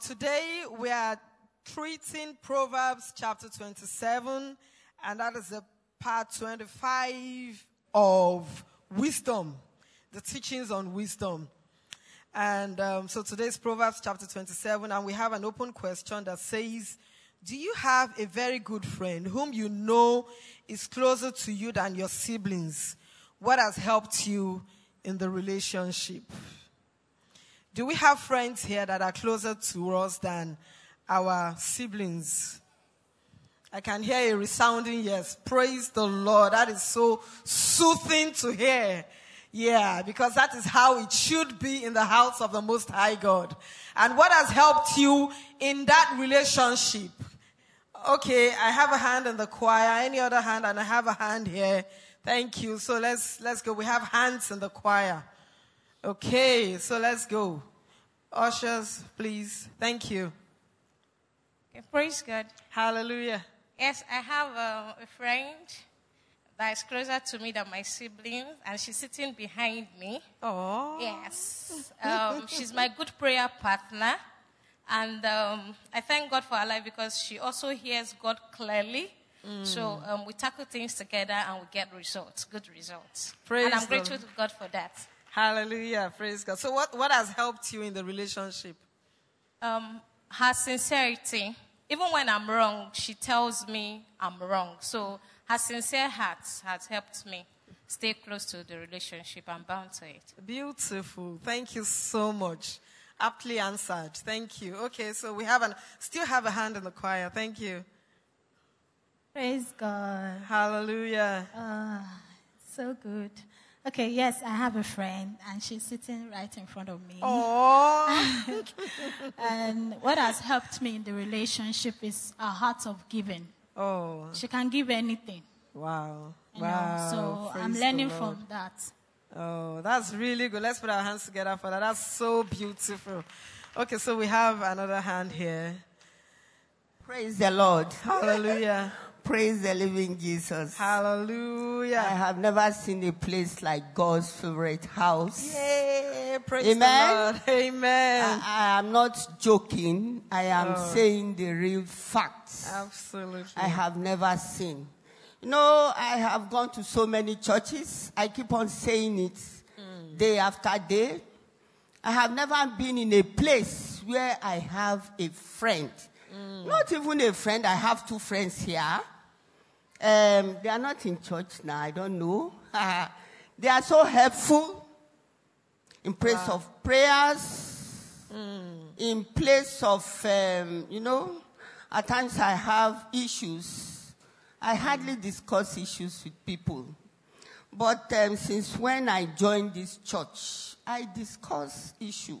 today we are treating Proverbs chapter 27, and that is the part 25 of wisdom, the teachings on wisdom. And um, so today's Proverbs chapter 27, and we have an open question that says, Do you have a very good friend whom you know is closer to you than your siblings? What has helped you in the relationship? Do we have friends here that are closer to us than our siblings? I can hear a resounding yes. Praise the Lord. That is so soothing to hear. Yeah, because that is how it should be in the house of the Most High God. And what has helped you in that relationship? Okay, I have a hand in the choir. Any other hand? And I have a hand here. Thank you. So let's, let's go. We have hands in the choir. Okay, so let's go. Ushers, please. Thank you. Okay, praise God. Hallelujah. Yes, I have uh, a friend that is closer to me than my siblings, and she's sitting behind me. Oh. Yes. Um, she's my good prayer partner. And um, I thank God for her life because she also hears God clearly. So um, we tackle things together and we get results, good results. Praise and I'm grateful to God for that. Hallelujah. Praise God. So what, what has helped you in the relationship? Um, her sincerity, even when I'm wrong, she tells me I'm wrong. So her sincere heart has helped me stay close to the relationship. I'm bound to it. Beautiful. Thank you so much. Aptly answered. Thank you. Okay, so we have an, still have a hand in the choir. Thank you. Praise God. Hallelujah. Ah, so good. Okay, yes, I have a friend, and she's sitting right in front of me. Oh, And what has helped me in the relationship is a heart of giving. oh, She can give anything. wow. You know, Wow. so I'm learning from that. Oh, that's really good. Let's put our hands together for that. That's so beautiful. Okay, so we have another hand here. Praise the Lord. Hallelujah. Praise the living Jesus. Hallelujah. I have never seen a place like God's favorite house. Yay. Praise Amen. the Lord. Amen. I, I am not joking. I am Oh. saying the real facts. Absolutely. I have never seen. You know, I have gone to so many churches. I keep on saying it hmm. day after day. I have never been in a place where I have a friend. Hmm. Not even a friend. I have two friends here. Um, they are not in church now. I don't know. they are so helpful in place of prayers, in place of, um, you know, at times I have issues. I hardly discuss issues with people. But um, since when I joined this church, I discuss issue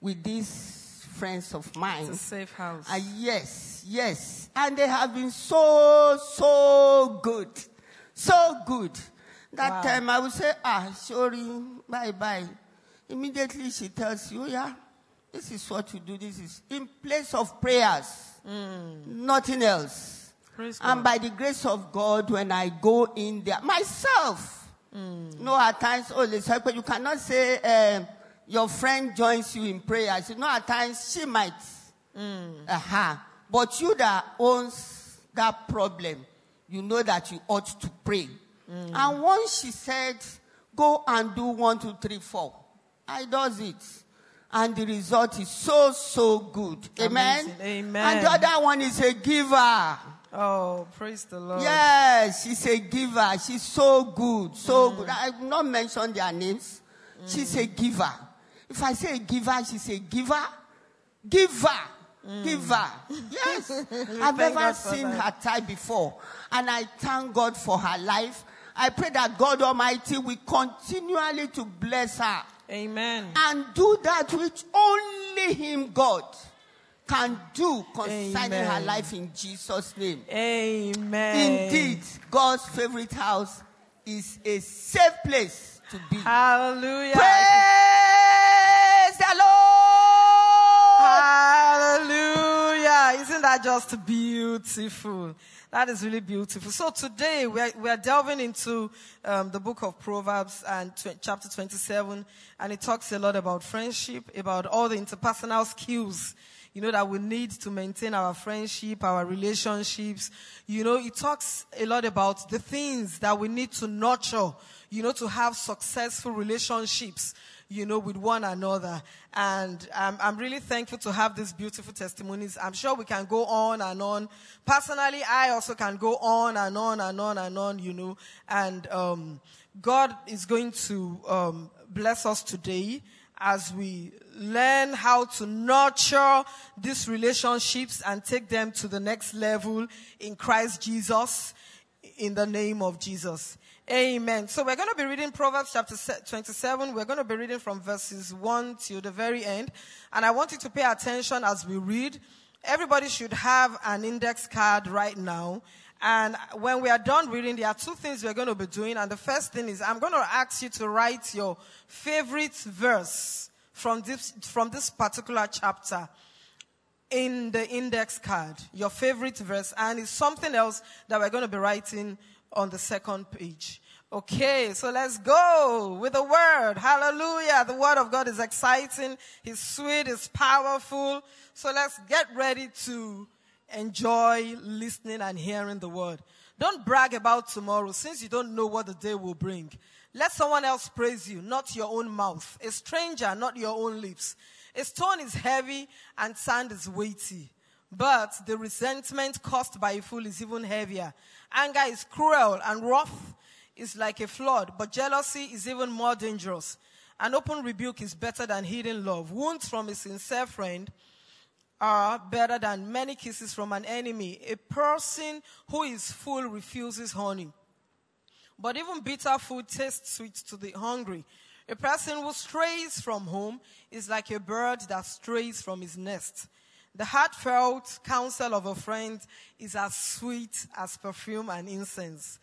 with these friends of mine. It's a safe house. Ah, yes, yes. And they have been so, so good. So good. That Wow. time I would say, ah, sorry, bye bye. Immediately she tells you, yeah, this is what you do. This is in place of prayers. Nothing else. Praise And God. by the grace of God, when I go in there, myself, no, at times, oh, but you cannot say um, your friend joins you in prayer. I said, no, at times she might. Mm. Uh-huh. But you that owns that problem, you know that you ought to pray. Mm. And once she said, go and do one, two, three, four, I does it. And the result is so, so good. Amen. Amazing. Amen. And the other one is a giver. Oh, praise the Lord. Yes, she's a giver. She's so good, so mm. good. I've not mentioned their names. She's a giver. If I say a giver, she's a giver. Giver. Giver. Yes. I've never seen her type before. And I thank God for her life. I pray that God Almighty will continually to bless her Amen. and do that which only Him, God, can do concerning her life in Jesus' name. Amen. Indeed, God's favorite house is a safe place to be. Hallelujah. Praise the Lord. Hallelujah. Isn't that just beautiful? That is really beautiful. So today we are, we are delving into um, the book of Proverbs and tw- chapter 27, and it talks a lot about friendship, about all the interpersonal skills you know, that we need to maintain our friendship, our relationships. You know, it talks a lot about the things that we need to nurture, you know, to have successful relationships, you know, with one another. And I'm, I'm really thankful to have these beautiful testimonies. I'm sure we can go on and on. Personally, I also can go on and on and on and on, you know, and, um, God is going to, um, bless us today as we learn how to nurture these relationships and take them to the next level in Christ Jesus in the name of Jesus. Amen. So we're going to be reading Proverbs chapter 27. We're going to be reading from verses 1 to the very end. And I want you to pay attention as we read. Everybody should have an index card right now. And when we are done reading, there are two things we're going to be doing. And the first thing is I'm going to ask you to write your favorite verse from this, from this particular chapter in the index card, your favorite verse. And it's something else that we're going to be writing on the second page. Okay, so let's go with the word. Hallelujah. The word of God is exciting. It's sweet. It's powerful. So let's get ready to enjoy listening and hearing the word. Don't brag about tomorrow since you don't know what the day will bring. Let someone else praise you, not your own mouth. A stranger, not your own lips. A stone is heavy and sand is weighty. But the resentment caused by a fool is even heavier. Anger is cruel and wrath is like a flood, but jealousy is even more dangerous. An open rebuke is better than hidden love. Wounds from a sincere friend are better than many kisses from an enemy. A person who is full refuses honey. But even bitter food tastes sweet to the hungry. A person who strays from home is like a bird that strays from his nest. The heartfelt counsel of a friend is as sweet as perfume and incense.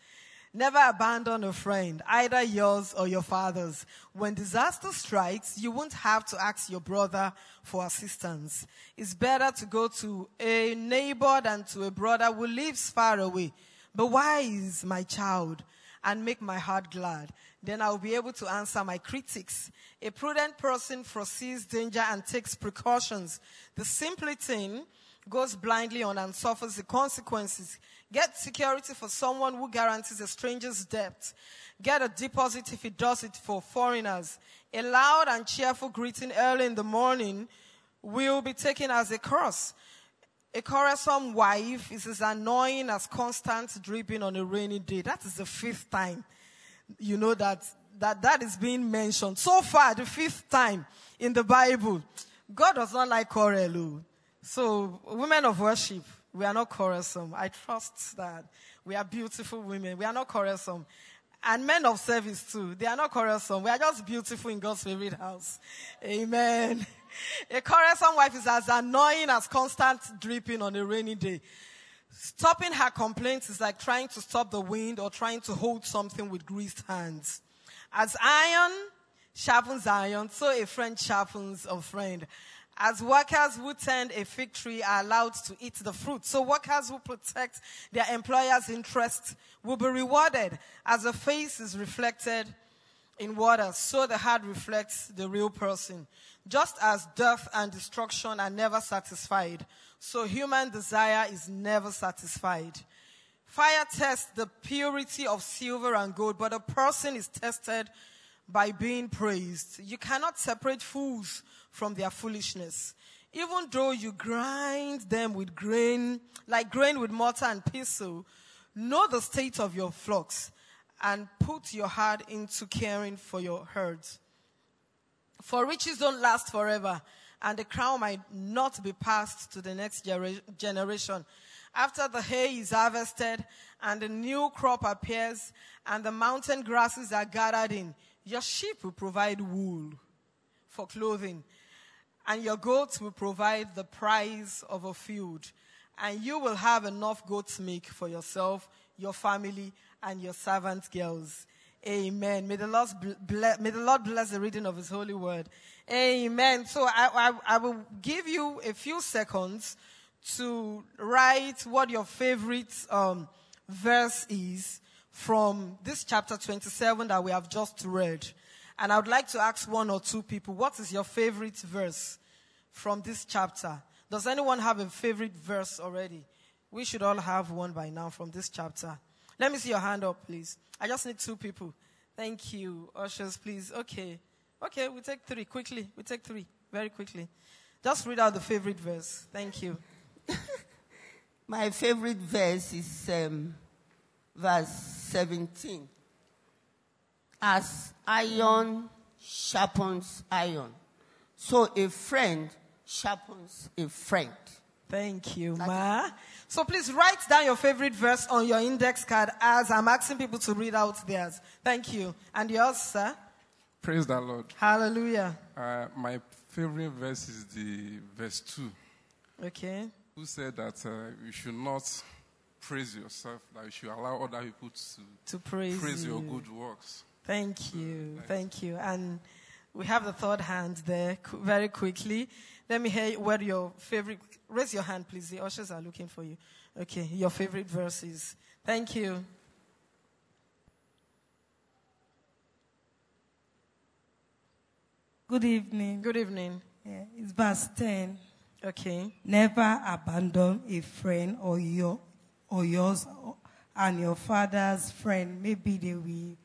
Never abandon a friend, either yours or your father's. When disaster strikes, you won't have to ask your brother for assistance. It's better to go to a neighbor than to a brother who lives far away. But wise, my child, and make my heart glad. Then I'll be able to answer my critics. A prudent person foresees danger and takes precautions. The simpleton goes blindly on and suffers the consequences. Get security for someone who guarantees a stranger's debt. Get a deposit if he does it for foreigners. A loud and cheerful greeting early in the morning will be taken as a curse. A quarrelsome wife is as annoying as constant dripping on a rainy day. That is the fifth time, you know, that, that that is being mentioned. So far, the fifth time in the Bible. God does not like quarrel. Oh. So, women of worship, we are not quarrelsome. I trust that. We are beautiful women. We are not quarrelsome. And men of service too. They are not quarrelsome. We are just beautiful in God's favorite house. Amen. A quarrelsome wife is as annoying as constant dripping on a rainy day. Stopping her complaints is like trying to stop the wind or trying to hold something with greased hands. As iron sharpens iron, so a friend sharpens a friend. As workers who tend a fig tree are allowed to eat the fruit, so workers who protect their employer's interest will be rewarded. As a face is reflected in water, so the heart reflects the real person. Just as death and destruction are never satisfied, so human desire is never satisfied. Fire tests the purity of silver and gold, but a person is tested by being praised. You cannot separate fools from their foolishness. Even though you grind them with grain, like grain with mortar and pestle, know the state of your flocks and put your heart into caring for your herds. For riches don't last forever, and the crown might not be passed to the next generation. After the hay is harvested and the new crop appears and the mountain grasses are gathered in, your sheep will provide wool for clothing and your goats will provide the price of a field. And you will have enough goat's milk for yourself, your family, and your servant girls. Amen. May the, Lord bless, may the Lord bless the reading of His holy word. Amen. So I, I, I will give you a few seconds to write what your favorite um, verse is from this chapter 27 that we have just read. And I would like to ask one or two people, what is your favorite verse from this chapter? Does anyone have a favorite verse already? We should all have one by now from this chapter. Let me see your hand up, please. I just need two people. Thank you. Ushers, please. Okay. Okay, we take three quickly. We take three very quickly. Just read out the favorite verse. Thank you. My favorite verse is um, verse 17. As iron sharpens iron, so a friend sharpens a friend. Thank you, Ma. So please write down your favorite verse on your index card as I'm asking people to read out theirs. Thank you. And yours, sir? Praise the Lord. Hallelujah. Uh, my favorite verse is the verse 2. Okay. Who said that uh, you should not praise yourself, that you should allow other people to, To praise, praise you. your good works. Thank you. Thank you. And we have the third hand there very quickly. Let me hear what your favorite, raise your hand, please. The ushers are looking for you. Okay. Your favorite verses. Thank you. Good evening. Good evening. Yeah, it's verse 10. Okay. Never abandon a friend or your or yours and your father's friend. Maybe they will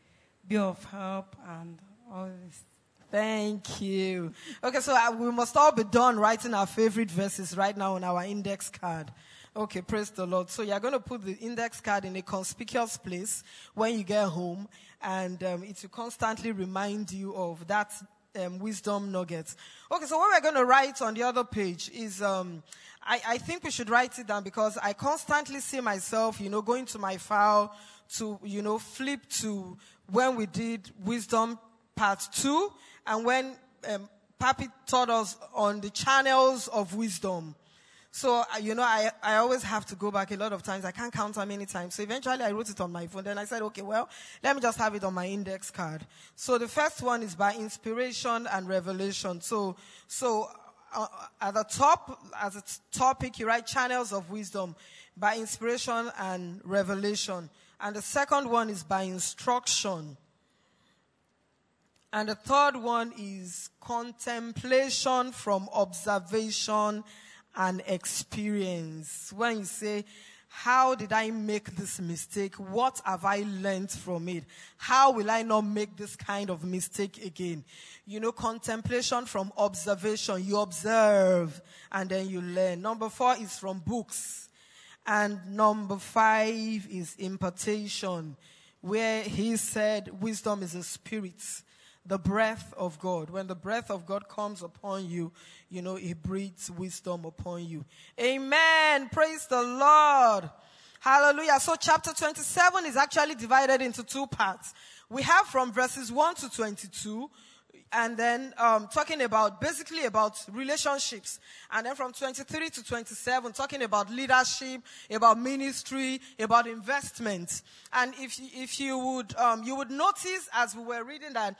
be of help and all this. Thank you. Okay, so uh, we must all be done writing our favorite verses right now on our index card. Okay, praise the Lord. So you're going to put the index card in a conspicuous place when you get home, and um, it will constantly remind you of that um, wisdom nugget. Okay, so what we're going to write on the other page is, um, I, I think we should write it down because I constantly see myself, you know, going to my file to, you know, flip to when we did wisdom part two and when um, Papi taught us on the channels of wisdom. So, uh, you know, I, I always have to go back a lot of times. I can't count how many times. So eventually I wrote it on my phone. Then I said, okay, well, let me just have it on my index card. So the first one is by inspiration and revelation. So, so uh, at the top, as a topic, you write channels of wisdom by inspiration and revelation. And the second one is by instruction. And the third one is contemplation from observation and experience. When you say, how did I make this mistake? What have I learned from it? How will I not make this kind of mistake again? You know, contemplation from observation. You observe and then you learn. Number four is from books. And number five is impartation, where he said wisdom is a spirit, the breath of God. When the breath of God comes upon you, you know, it breathes wisdom upon you. Amen. Praise the Lord. Hallelujah. So chapter 27 is actually divided into two parts. We have from verses 1 to 22, and then um, talking about basically about relationships and then from 23 to 27 talking about leadership about ministry about investment and if if you would um, you would notice as we were reading that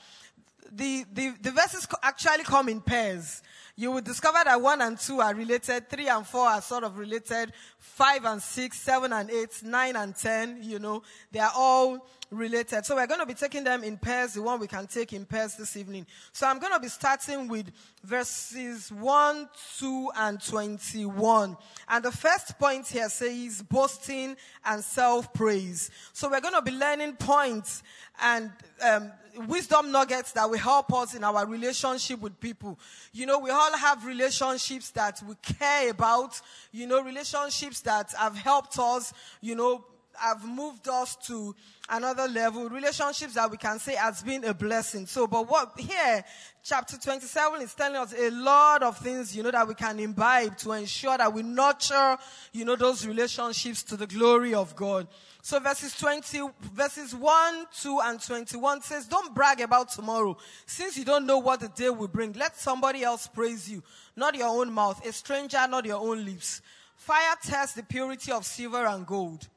the, the, the verses actually come in pairs. You will discover that one and two are related, three and four are sort of related, five and six, seven and eight, nine and ten, you know, they are all related. So we're going to be taking them in pairs, the one we can take in pairs this evening. So I'm going to be starting with verses 1, 2, and 21. And the first point here says boasting and self-praise. So we're going to be learning points and um, wisdom nuggets that will help us in our relationship with people. You know, we all have relationships that we care about, you know, relationships that have helped us, you know, have moved us to another level, relationships that we can say has been a blessing. So, but what here, chapter 27 is telling us a lot of things, you know, that we can imbibe to ensure that we nurture, you know, those relationships to the glory of God. So verses 20, verses 1, 2, and 21 says, don't brag about tomorrow. Since you don't know what the day will bring, let somebody else praise you, not your own mouth, a stranger, not your own lips. Fire tests the purity of silver and gold.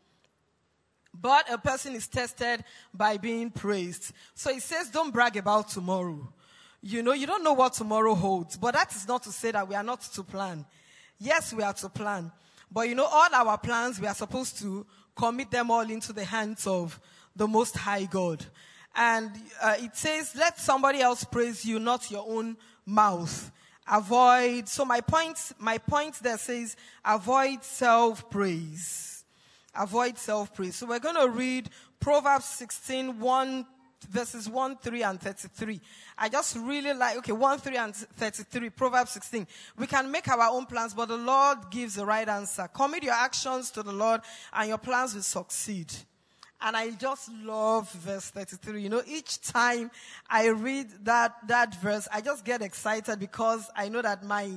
But a person is tested by being praised. So he says, don't brag about tomorrow. You know, you don't know what tomorrow holds, but that is not to say that we are not to plan. Yes, we are to plan. But you know, all our plans, we are supposed to commit them all into the hands of the Most High God. And uh, it says, let somebody else praise you, not your own mouth. Avoid, so my point, my point there says, avoid self-praise. Avoid self-praise. So we're going to read Proverbs 16, 1, verses 1, 3, and 33. I just really like, okay, 1, 3, and 33, Proverbs 16. We can make our own plans, but the Lord gives the right answer. Commit your actions to the Lord, and your plans will succeed. And I just love verse 33. You know, each time I read that, that verse, I just get excited because I know that my,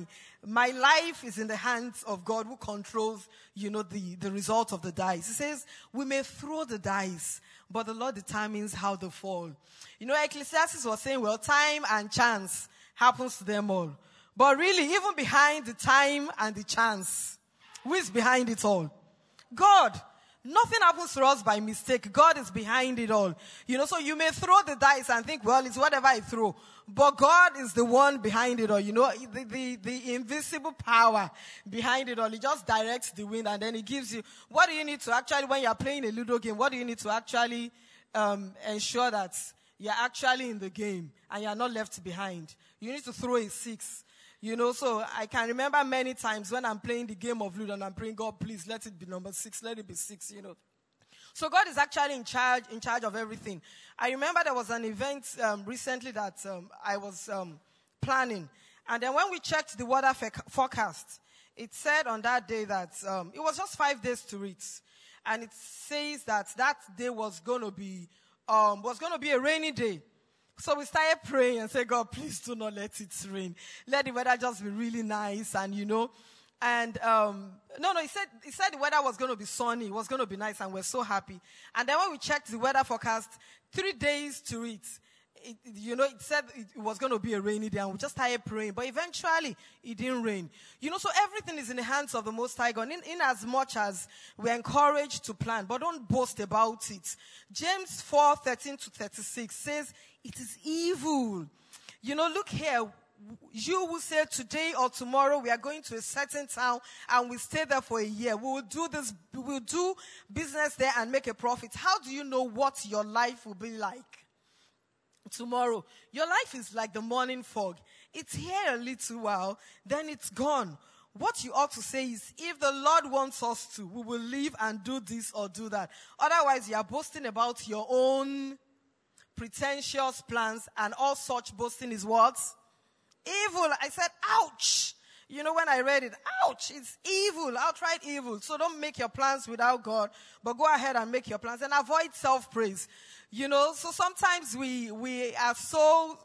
my life is in the hands of God who controls, you know, the, the result of the dice. He says, we may throw the dice, but the Lord determines how they fall. You know, Ecclesiastes was saying, well, time and chance happens to them all. But really, even behind the time and the chance, who is behind it all? God. Nothing happens to us by mistake. God is behind it all. You know, so you may throw the dice and think, well, it's whatever I throw. But God is the one behind it all. You know, the, the, the invisible power behind it all. He just directs the wind and then he gives you, what do you need to actually, when you're playing a Ludo game, what do you need to actually um, ensure that you're actually in the game and you're not left behind? You need to throw a six. You know, so I can remember many times when I'm playing the game of Ludo and I'm praying, God, please let it be number six, let it be six, you know. So God is actually in charge, in charge of everything. I remember there was an event um, recently that um, I was um, planning, and then when we checked the weather forecast, it said on that day that um, it was just five days to it, and it says that that day was going to be um, was going to be a rainy day. So we started praying and said, God, please do not let it rain. Let the weather just be really nice and, you know. And, um, no, no, he said, he said the weather was going to be sunny. It was going to be nice and we're so happy. And then when we checked the weather forecast, three days to it, it, you know, it said it was going to be a rainy day and we just started praying. But eventually, it didn't rain. You know, so everything is in the hands of the Most High God. In, in as much as we're encouraged to plan, but don't boast about it. James 4, 13 to 36 says, it is evil. You know, look here. You will say today or tomorrow we are going to a certain town and we stay there for a year. We will do this, we will do business there and make a profit. How do you know what your life will be like? Tomorrow. Your life is like the morning fog. It's here a little while, then it's gone. What you ought to say is, if the Lord wants us to, we will live and do this or do that. Otherwise, you are boasting about your own pretentious plans and all such boasting is what? Evil. I said, ouch. You know, when I read it, ouch, it's evil, outright evil. So don't make your plans without God, but go ahead and make your plans and avoid self-praise. You know, so sometimes we, we are so,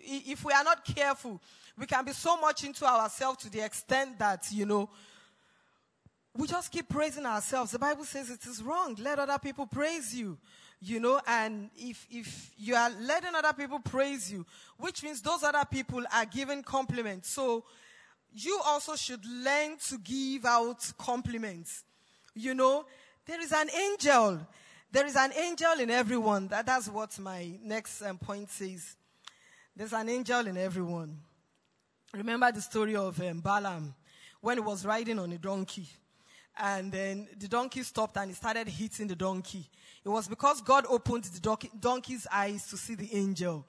if we are not careful, we can be so much into ourselves to the extent that, you know, we just keep praising ourselves. The Bible says it is wrong. Let other people praise you. You know, and if, if you are letting other people praise you, which means those other people are giving compliments. So you also should learn to give out compliments. You know, there is an angel. There is an angel in everyone. That, that's what my next um, point says. There's an angel in everyone. Remember the story of um, Balaam when he was riding on a donkey. And then the donkey stopped and he started hitting the donkey. It was because God opened the donkey's eyes to see the angel.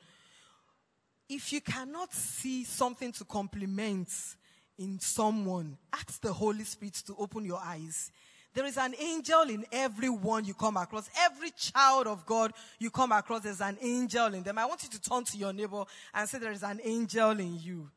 If you cannot see something to compliment in someone, ask the Holy Spirit to open your eyes. There is an angel in everyone you come across. Every child of God you come across, there's an angel in them. I want you to turn to your neighbor and say, There is an angel in you.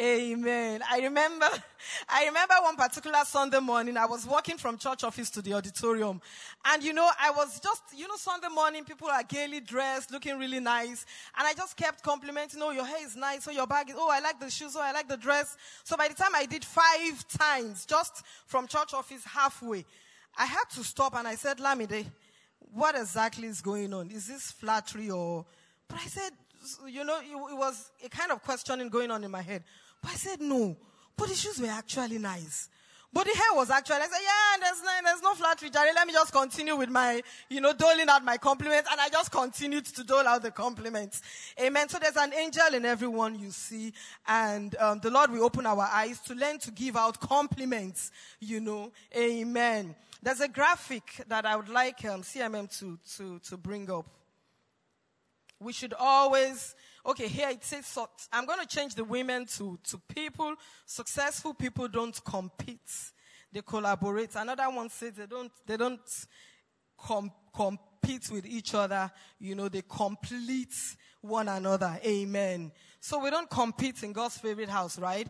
Amen. I remember, I remember one particular Sunday morning, I was walking from church office to the auditorium. And you know, I was just, you know, Sunday morning, people are gaily dressed, looking really nice. And I just kept complimenting, oh, your hair is nice, oh, your bag is, oh, I like the shoes, oh, I like the dress. So by the time I did five times, just from church office halfway, I had to stop and I said, Lamide, what exactly is going on? Is this flattery or, but I said, you know, it, was a kind of questioning going on in my head. But I said, no. But the shoes were actually nice. But the hair was actually, I said, yeah, there's no, there's no flattery, Jerry. Let me just continue with my, you know, doling out my compliments. And I just continued to dole out the compliments. Amen. So there's an angel in everyone you see. And um, the Lord will open our eyes to learn to give out compliments, you know. Amen. There's a graphic that I would like um, CMM to, to, to bring up. We should always, okay, here it says, so, I'm going to change the women to, to people. Successful people don't compete. They collaborate. Another one says they don't, they don't com- compete with each other. You know, they complete one another. Amen. So we don't compete in God's favorite house, right?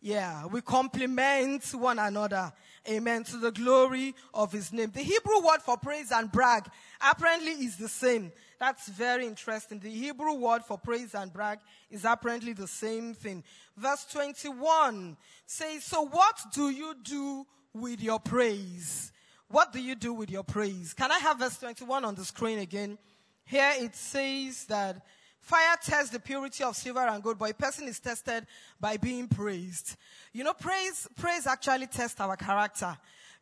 Yeah, we complement one another. Amen. To the glory of his name. The Hebrew word for praise and brag apparently is the same. That's very interesting. The Hebrew word for praise and brag is apparently the same thing. Verse 21 says, So what do you do with your praise? What do you do with your praise? Can I have verse 21 on the screen again? Here it says that fire tests the purity of silver and gold, but a person is tested by being praised. You know, praise, praise actually tests our character.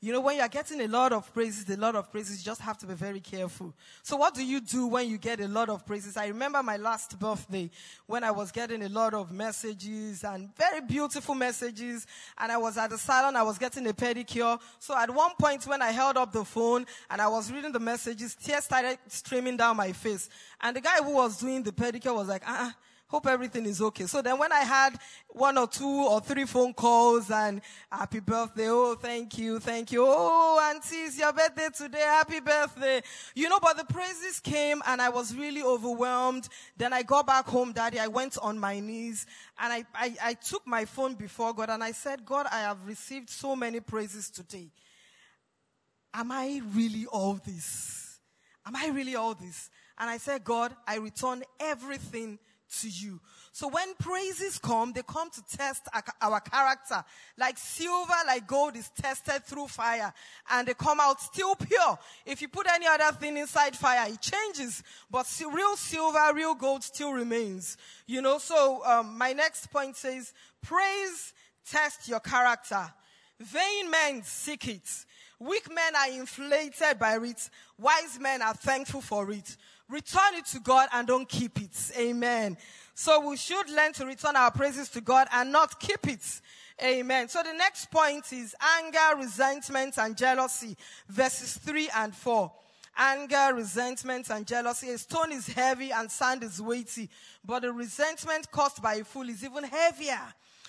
You know, when you're getting a lot of praises, a lot of praises, you just have to be very careful. So what do you do when you get a lot of praises? I remember my last birthday when I was getting a lot of messages and very beautiful messages. And I was at the salon, I was getting a pedicure. So at one point when I held up the phone and I was reading the messages, tears started streaming down my face. And the guy who was doing the pedicure was like, uh-uh Hope everything is okay. So then when I had one or two or three phone calls and happy birthday. Oh, thank you. Thank you. Oh, auntie, it's your birthday today. Happy birthday. You know, but the praises came and I was really overwhelmed. Then I got back home, daddy. I went on my knees and I, I, I took my phone before God and I said, God, I have received so many praises today. Am I really all this? Am I really all this? And I said, God, I return everything to you. So when praises come, they come to test our character. Like silver, like gold is tested through fire and they come out still pure. If you put any other thing inside fire, it changes. But real silver, real gold still remains. You know, so um, my next point says, praise test your character. Vain men seek it. Weak men are inflated by it. Wise men are thankful for it. Return it to God and don't keep it. Amen. So we should learn to return our praises to God and not keep it. Amen. So the next point is anger, resentment, and jealousy. Verses 3 and 4. Anger, resentment, and jealousy. A stone is heavy and sand is weighty, but the resentment caused by a fool is even heavier.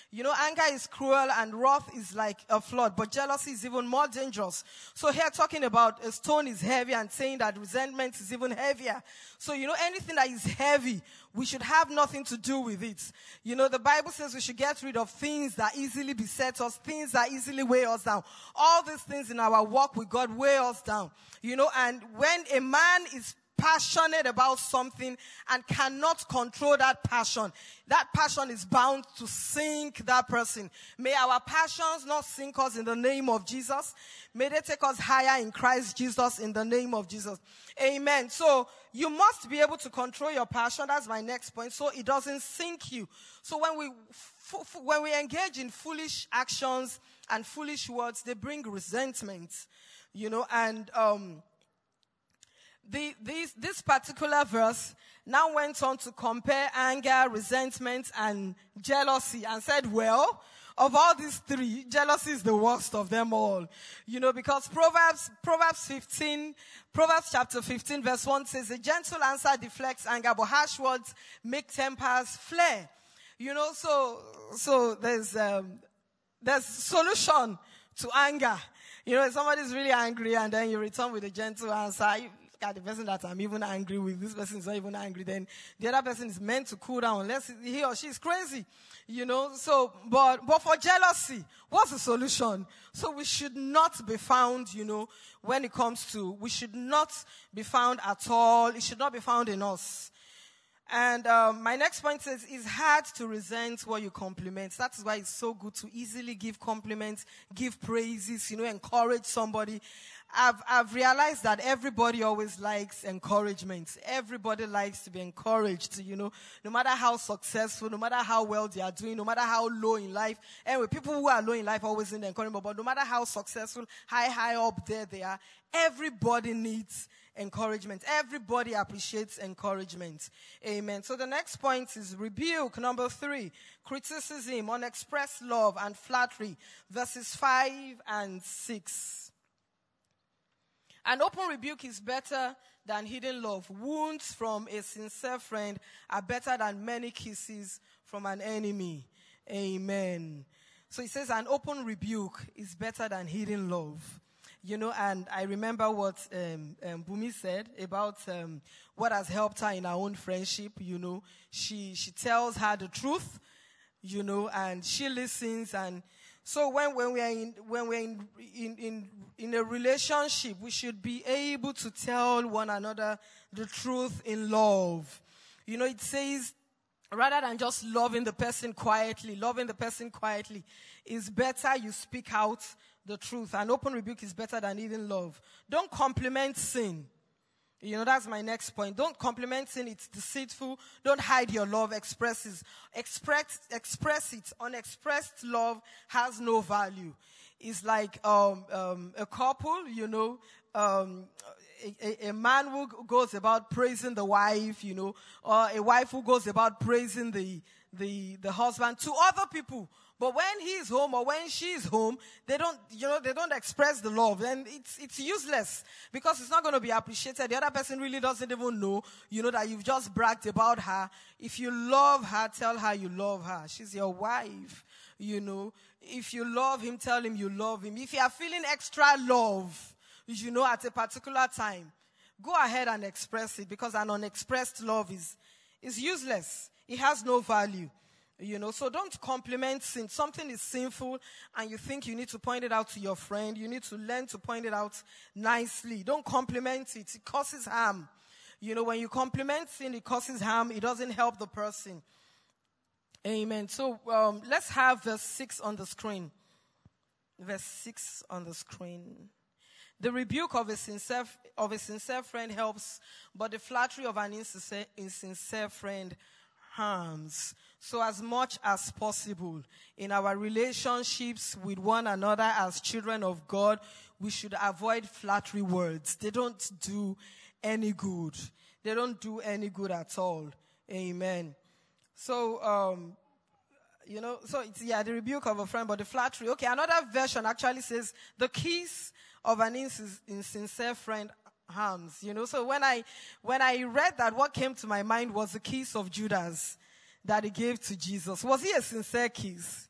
You know, anger is cruel and wrath is like a flood, but jealousy is even more dangerous. So here talking about a stone is heavy and saying that resentment is even heavier. So, you know, anything that is heavy, we should have nothing to do with it. You know, the Bible says we should get rid of things that easily beset us, things that easily weigh us down. All these things in our walk with God weigh us down. You know, and when a man is passionate about something and cannot control that passion, that passion is bound to sink that person. May our passions not sink us in the name of Jesus. May they take us higher in Christ Jesus in the name of Jesus. Amen. So you must be able to control your passion. That's my next point. So it doesn't sink you. So when we, when we engage in foolish actions and foolish words, they bring resentment, you know, and, um, the, this, this particular verse now went on to compare anger, resentment, and jealousy and said, well, of all these three, jealousy is the worst of them all. You know, because Proverbs, Proverbs 15, Proverbs chapter 15 verse 1 says, a gentle answer deflects anger, but harsh words make tempers flare. You know, so, so there's, um, there's solution to anger. You know, if somebody's really angry and then you return with a gentle answer, you, at the person that I'm even angry with, this person is not even angry, then the other person is meant to cool down unless he or she is crazy. You know, so, but, but for jealousy, what's the solution? So we should not be found, you know, when it comes to, we should not be found at all. It should not be found in us. And um, my next point is, it's hard to resent what you compliment. That is why it's so good to easily give compliments, give praises, you know, encourage somebody. I've, I've realized that everybody always likes encouragement. Everybody likes to be encouraged, you know, no matter how successful, no matter how well they are doing, no matter how low in life. Anyway, people who are low in life always need encouragement, but no matter how successful, high, high up there they are, everybody needs encouragement. Everybody appreciates encouragement. Amen. So the next point is rebuke. Number three, criticism, unexpressed love and flattery. Verses five and six. An open rebuke is better than hidden love. Wounds from a sincere friend are better than many kisses from an enemy. Amen. So he says an open rebuke is better than hidden love. You know, and I remember what um, um, Bumi said about um, what has helped her in her own friendship. You know, she she tells her the truth, you know, and she listens. And so when when we are in when we're in in in, in a relationship, we should be able to tell one another the truth in love. You know, it says rather than just loving the person quietly, loving the person quietly, is better you speak out the truth. An open rebuke is better than even love. Don't compliment sin. You know, that's my next point. Don't compliment sin. It's deceitful. Don't hide your love. Express it. Express, express it. Unexpressed love has no value. It's like um, um, a couple, you know, um, a, a, man who goes about praising the wife, you know, or a wife who goes about praising the, the, the husband to other people but when he's home or when she's home, they don't, you know, they don't express the love. And it's, it's useless because it's not going to be appreciated. The other person really doesn't even know, you know, that you've just bragged about her. If you love her, tell her you love her. She's your wife, you know. If you love him, tell him you love him. If you are feeling extra love, you know, at a particular time, go ahead and express it because an unexpressed love is, is useless. It has no value. You know, so don't compliment sin. Something is sinful and you think you need to point it out to your friend. You need to learn to point it out nicely. Don't compliment it. It causes harm. You know, when you compliment sin, it causes harm. It doesn't help the person. Amen. So um, let's have verse 6 on the screen. Verse 6 on the screen. The rebuke of a sincere, of a sincere friend helps, but the flattery of an insincere, insincere friend harms. So as much as possible in our relationships with one another as children of God, we should avoid flattery words. They don't do any good. They don't do any good at all. Amen. So, um, you know, so it's, yeah, the rebuke of a friend, but the flattery. Okay, another version actually says the kiss of an insincere friend harms, you know. So when I, when I read that, what came to my mind was the kiss of Judas that he gave to Jesus. Was he a sincere kiss?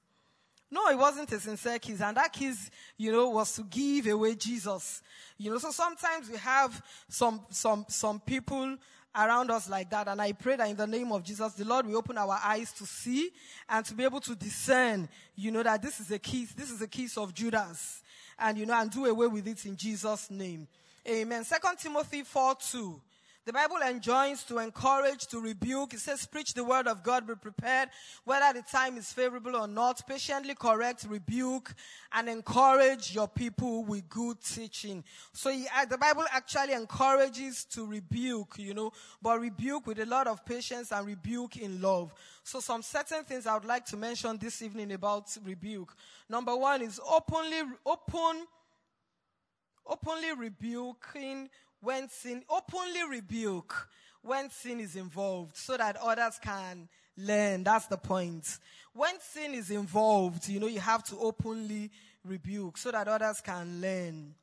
No, it wasn't a sincere kiss. And that kiss, you know, was to give away Jesus. You know, so sometimes we have some, some, some people around us like that. And I pray that in the name of Jesus, the Lord will open our eyes to see and to be able to discern, you know, that this is a kiss. This is a kiss of Judas. And, you know, and do away with it in Jesus' name. Amen. Second Timothy 4 2. The Bible enjoins to encourage, to rebuke. It says, preach the word of God, be prepared, whether the time is favorable or not. Patiently correct, rebuke, and encourage your people with good teaching. So he, uh, the Bible actually encourages to rebuke, you know, but rebuke with a lot of patience and rebuke in love. So some certain things I would like to mention this evening about rebuke. Number one is openly, open, openly rebuking when sin, openly rebuke when sin is involved so that others can learn. That's the point. When sin is involved, you know, you have to openly rebuke so that others can learn.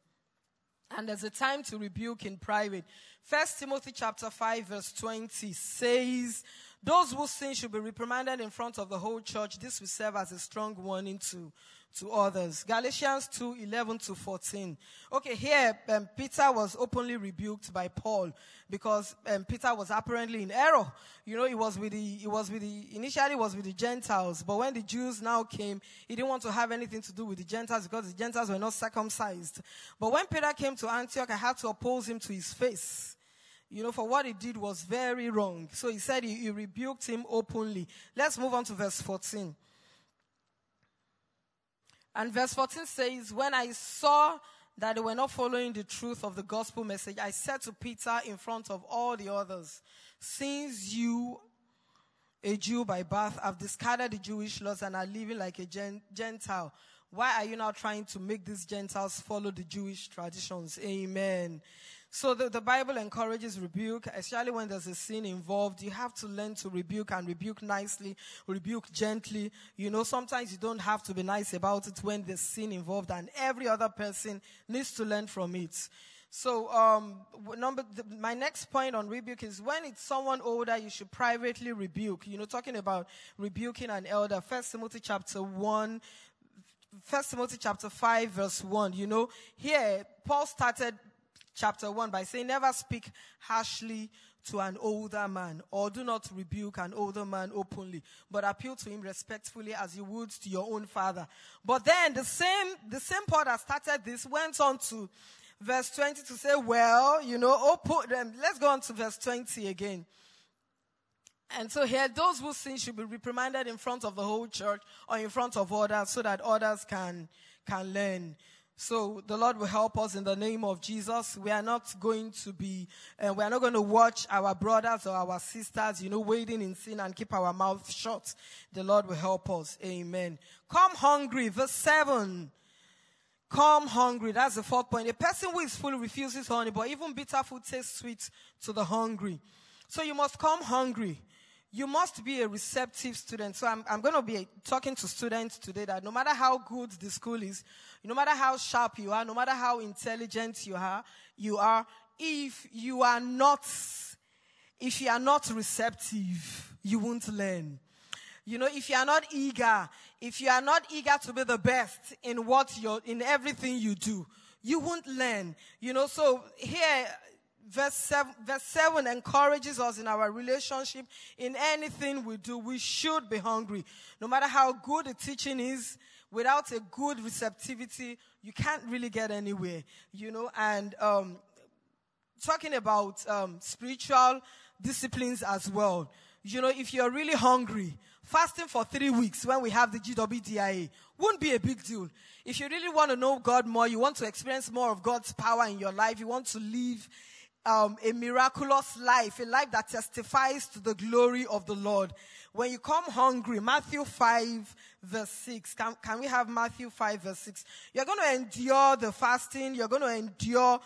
And there's a time to rebuke in private. First Timothy chapter 5 verse 20 says, those who sin should be reprimanded in front of the whole church. This will serve as a strong warning to to others. Galatians 2 11 to 14. Okay, here um, Peter was openly rebuked by Paul because um, Peter was apparently in error. You know, it was with the, it was with the, initially it was with the Gentiles, but when the Jews now came, he didn't want to have anything to do with the Gentiles because the Gentiles were not circumcised. But when Peter came to Antioch, I had to oppose him to his face you know, for what he did was very wrong. So he said he, he, rebuked him openly. Let's move on to verse 14. And verse 14 says, When I saw that they were not following the truth of the gospel message, I said to Peter in front of all the others, since you, a Jew by birth, have discarded the Jewish laws and are living like a gen- Gentile, why are you now trying to make these Gentiles follow the Jewish traditions? Amen. So the, the Bible encourages rebuke, especially when there's a sin involved. You have to learn to rebuke and rebuke nicely, rebuke gently. You know, sometimes you don't have to be nice about it when there's sin involved and every other person needs to learn from it. So, um, number, the, my next point on rebuke is when it's someone older, you should privately rebuke. You know, talking about rebuking an elder. First Timothy chapter 1, First Timothy chapter 5 verse 1. You know, here, Paul started chapter 1 by saying, Never speak harshly to an older man, or do not rebuke an older man openly, but appeal to him respectfully as you would to your own father. But then the same, the same Paul that started this went on to verse 20 to say, well, you know, oh, put them, let's go on to verse 20 again. And so here, those who sin should be reprimanded in front of the whole church or in front of others so that others can, can learn. So the Lord will help us in the name of Jesus. We are not going to be, uh, we are not going to watch our brothers or our sisters, you know, wading in sin and keep our mouth shut. The Lord will help us. Amen. Come hungry. Verse 7. Come hungry. That's the fourth point. A person who is full refuses honey, but even bitter food tastes sweet to the hungry. So you must come hungry you must be a receptive student. So I'm, I'm going to be talking to students today that no matter how good the school is, no matter how sharp you are, no matter how intelligent you are, you are, if you are not, if you are not receptive, you won't learn. You know, if you are not eager, if you are not eager to be the best in what you're, in everything you do, you won't learn. You know, so here, verse 7, verse 7 encourages us in our relationship. In anything we do, we should be hungry. No matter how good the teaching is, without a good receptivity, you can't really get anywhere, you know, and, um, talking about, um, spiritual disciplines as well. You know, if you're really hungry, fasting for three weeks when we have the GWDIA won't be a big deal. If you really want to know God more, you want to experience more of God's power in your life, you want to live um, a miraculous life, a life that testifies to the glory of the Lord. When you come hungry, Matthew 5 verse 6. Can, can we have Matthew 5 verse 6? You're going to endure the fasting. You're going to endure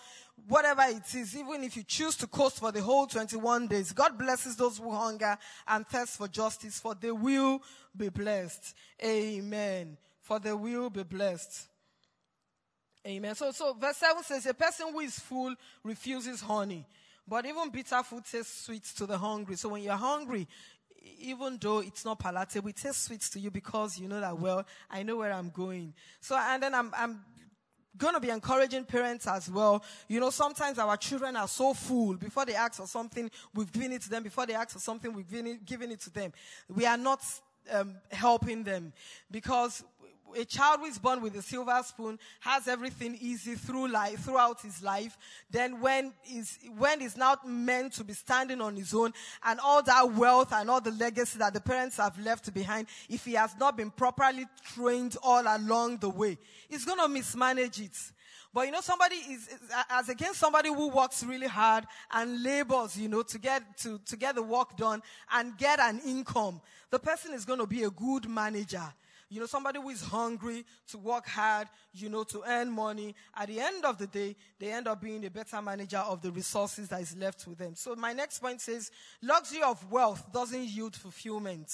whatever it is, even if you choose to coast for the whole 21 days. God blesses those who hunger and thirst for justice, for they will be blessed. Amen. For they will be blessed. Amen. So, so verse 7 says, A person who is full refuses honey. But even bitter food tastes sweet to the hungry. So when you're hungry, even though it's not palatable, it tastes sweet to you because you know that, well, I know where I'm going. So, and then I'm, I'm going to be encouraging parents as well. You know, sometimes our children are so full. Before they ask for something, we've given it to them. Before they ask for something, we've given it, given it to them. We are not um, helping them because a child who is born with a silver spoon has everything easy through life, throughout his life. Then when is, when he's not meant to be standing on his own and all that wealth and all the legacy that the parents have left behind, if he has not been properly trained all along the way, he's going to mismanage it. But you know, somebody is, is, as against somebody who works really hard and labors, you know, to get, to, to get the work done and get an income. The person is going to be a good manager. You know, somebody who is hungry to work hard, you know, to earn money. At the end of the day, they end up being a better manager of the resources that is left with them. So my next point says, luxury of wealth doesn't yield fulfillment,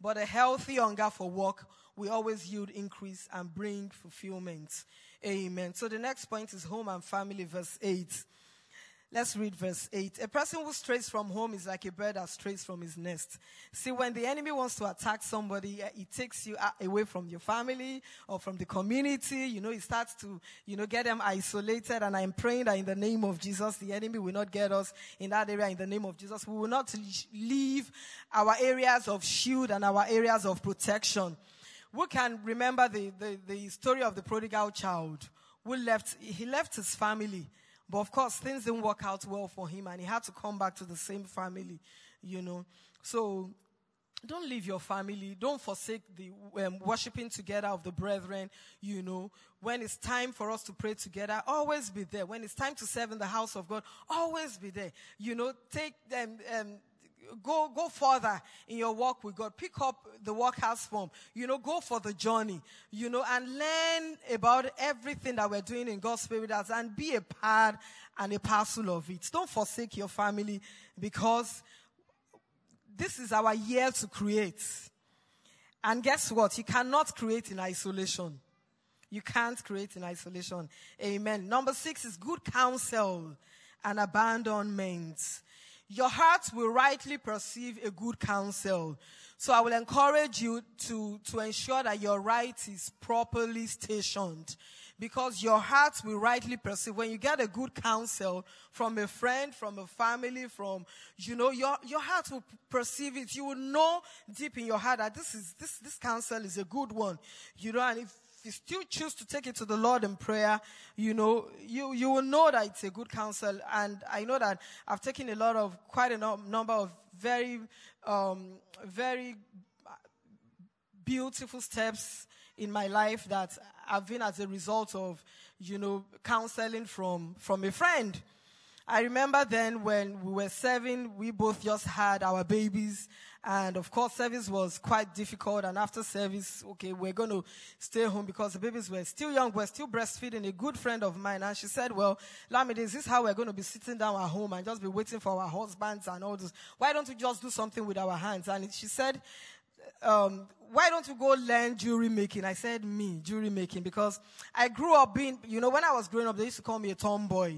but a healthy hunger for work will always yield increase and bring fulfillment. Amen. So the next point is home and family, verse 8. Let's read verse 8. A person who strays from home is like a bird that strays from his nest. See, when the enemy wants to attack somebody, eh, it takes you away from your family or from the community. You know, it starts to, you know, get them isolated. And I'm praying that in the name of Jesus, the enemy will not get us in that area in the name of Jesus. We will not leave our areas of shield and our areas of protection. We can remember the, the, the story of the prodigal child who left, he left his family but of course, things didn't work out well for him and he had to come back to the same family, you know. So don't leave your family. Don't forsake the um, worshiping together of the brethren. You know, when it's time for us to pray together, always be there. When it's time to serve in the house of God, always be there. You know, take them. Um, go go further in your walk with God. Pick up the workhouse form. You know, go for the journey. You know, and learn about everything that we're doing in God's spirit as and be a part and a parcel of it. Don't forsake your family because this is our year to create. And guess what? You cannot create in isolation. You can't create in isolation. Amen. Number six is good counsel and abandonment. Your heart will rightly perceive a good counsel. So I will encourage you to, to ensure that your right is properly stationed because your heart will rightly perceive when you get a good counsel from a friend, from a family, from, you know, your, your heart will perceive it. You will know deep in your heart that this is, this, this counsel is a good one. You know, and if you still choose to take it to the Lord in prayer, you know, you, you will know that it's a good counsel. And I know that I've taken a lot of, quite a no, number of very, um, very beautiful steps in my life that have been as a result of, you know, counseling from, from a friend. I remember then when we were serving, we both just had our babies. And of course, service was quite difficult. And after service, okay, we're going to stay home because the babies were still young. We're still breastfeeding. A good friend of mine. And she said, well, Lamide, is this how we're going to be sitting down at home and just be waiting for our husbands and all this? Why don't we just do something with our hands? And she said, um, why don't you go learn jewelry making? I said, me, jewelry making, because I grew up being, you know, when I was growing up, they used to call me a tomboy.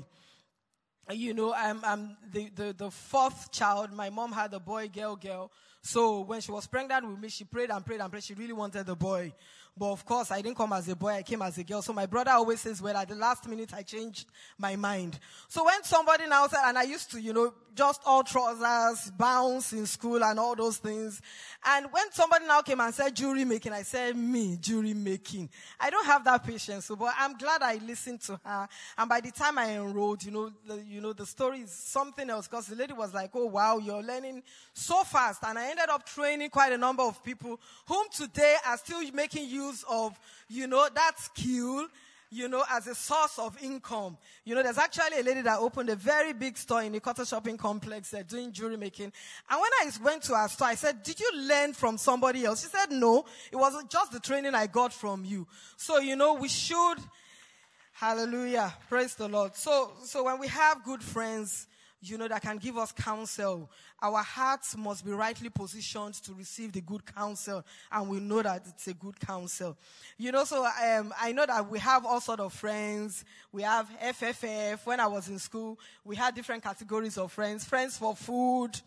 You know, I'm, I'm the, the, the fourth child. My mom had a boy, girl, girl. So when she was pregnant with me, she prayed and prayed and prayed. She really wanted the boy. But of course, I didn't come as a boy, I came as a girl. So my brother always says, well, at the last minute, I changed my mind. So when somebody now said, and I used to, you know, just all trousers, bounce in school and all those things. And when somebody now came and said jewelry making, I said, me, jewelry making. I don't have that patience. But I'm glad I listened to her. And by the time I enrolled, you know, the, you know, the story is something else because the lady was like, oh wow, you're learning so fast. And I ended up training quite a number of people whom today are still making use of, you know, that skill you know, as a source of income. You know, there's actually a lady that opened a very big store in the Quarter Shopping Complex uh, doing jewelry making. And when I went to her store, I said, did you learn from somebody else? She said, no, it wasn't just the training I got from you. So, you know, we should, hallelujah, praise the Lord. So, so when we have good friends, you know, that can give us counsel. Our hearts must be rightly positioned to receive the good counsel, and we know that it's a good counsel. You know, so um, I know that we have all sort of friends. We have FFF. When I was in school, we had different categories of friends. Friends for food,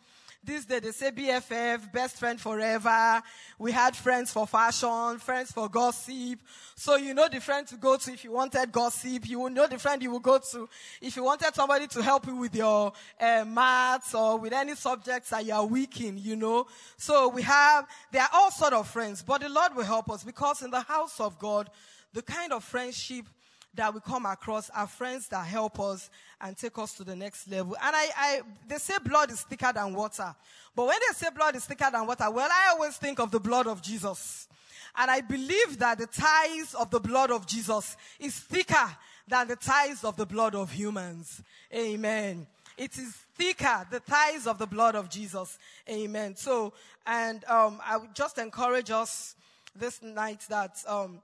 this day they say BFF, best friend forever. We had friends for fashion, friends for gossip. So you know the friend to go to if you wanted gossip. You will know the friend you will go to if you wanted somebody to help you with your uh, maths or with any subjects that you are weak in, you know. So we have, there are all sort of friends, but the Lord will help us because in the house of God, the kind of friendship that we come across are friends that help us and take us to the next level. And I, I, they say blood is thicker than water. But when they say blood is thicker than water, well, I always think of the blood of Jesus. And I believe that the ties of the blood of Jesus is thicker than the ties of the blood of humans. Amen. It is thicker, the ties of the blood of Jesus. Amen. So, and um, I would just encourage us this night that um,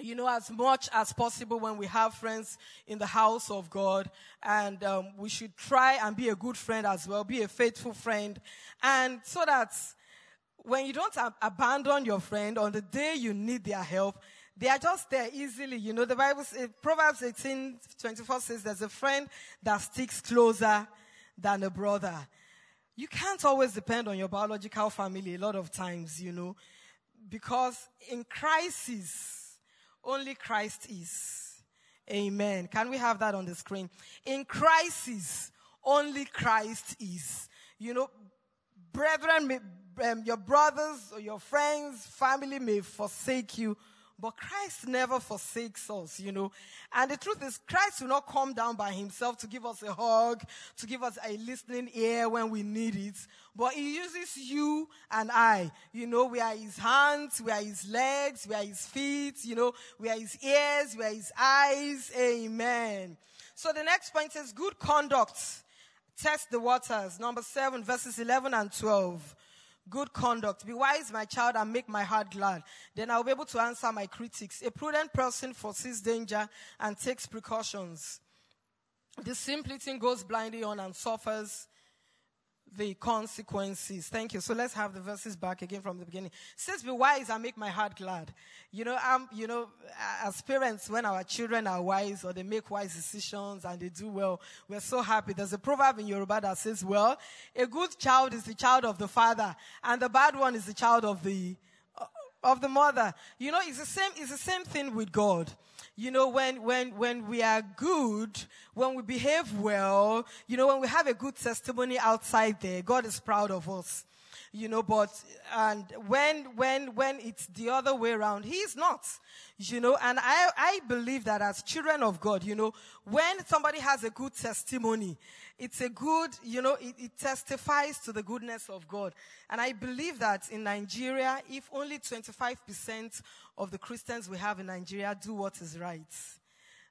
you know, as much as possible when we have friends in the house of God. And um, we should try and be a good friend as well, be a faithful friend. And so that when you don't ab- abandon your friend on the day you need their help, they are just there easily. You know, the Bible, says, Proverbs 18, 24 says there's a friend that sticks closer than a brother. You can't always depend on your biological family a lot of times, you know, because in crisis, only Christ is. Amen. Can we have that on the screen? In crisis, only Christ is. You know, brethren, may, um, your brothers or your friends, family may forsake you, but Christ never forsakes us, you know. And the truth is, Christ will not come down by himself to give us a hug, to give us a listening ear when we need it. But he uses you and I. You know, we are his hands, we are his legs, we are his feet, you know, we are his ears, we are his eyes. Amen. So the next point is good conduct. Test the waters. Number seven, verses 11 and 12 good conduct. Be wise, my child, and make my heart glad. Then I'll be able to answer my critics. A prudent person foresees danger and takes precautions. The simpleton goes blindly on and suffers the consequences. Thank you. So let's have the verses back again from the beginning. Says, be wise and make my heart glad. You know, um, you know, as parents, when our children are wise or they make wise decisions and they do well, we're so happy. There's a proverb in Yoruba that says, well, a good child is the child of the father and the bad one is the child of the, of the mother. You know, it's the same, it's the same thing with God. You know, when, when, when we are good, when we behave well, you know, when we have a good testimony outside there, God is proud of us. You know, but, and when, when, when it's the other way around, He's not. You know, and I, I believe that as children of God, you know, when somebody has a good testimony, it's a good, you know, it, it, testifies to the goodness of God. And I believe that in Nigeria, if only 25% of the Christians we have in Nigeria do what is right,